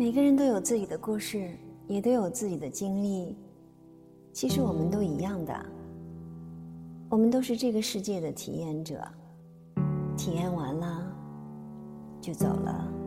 每个人都有自己的故事也都有自己的经历。其实我们都一样的我们都是这个世界的体验者。体验完了就走了。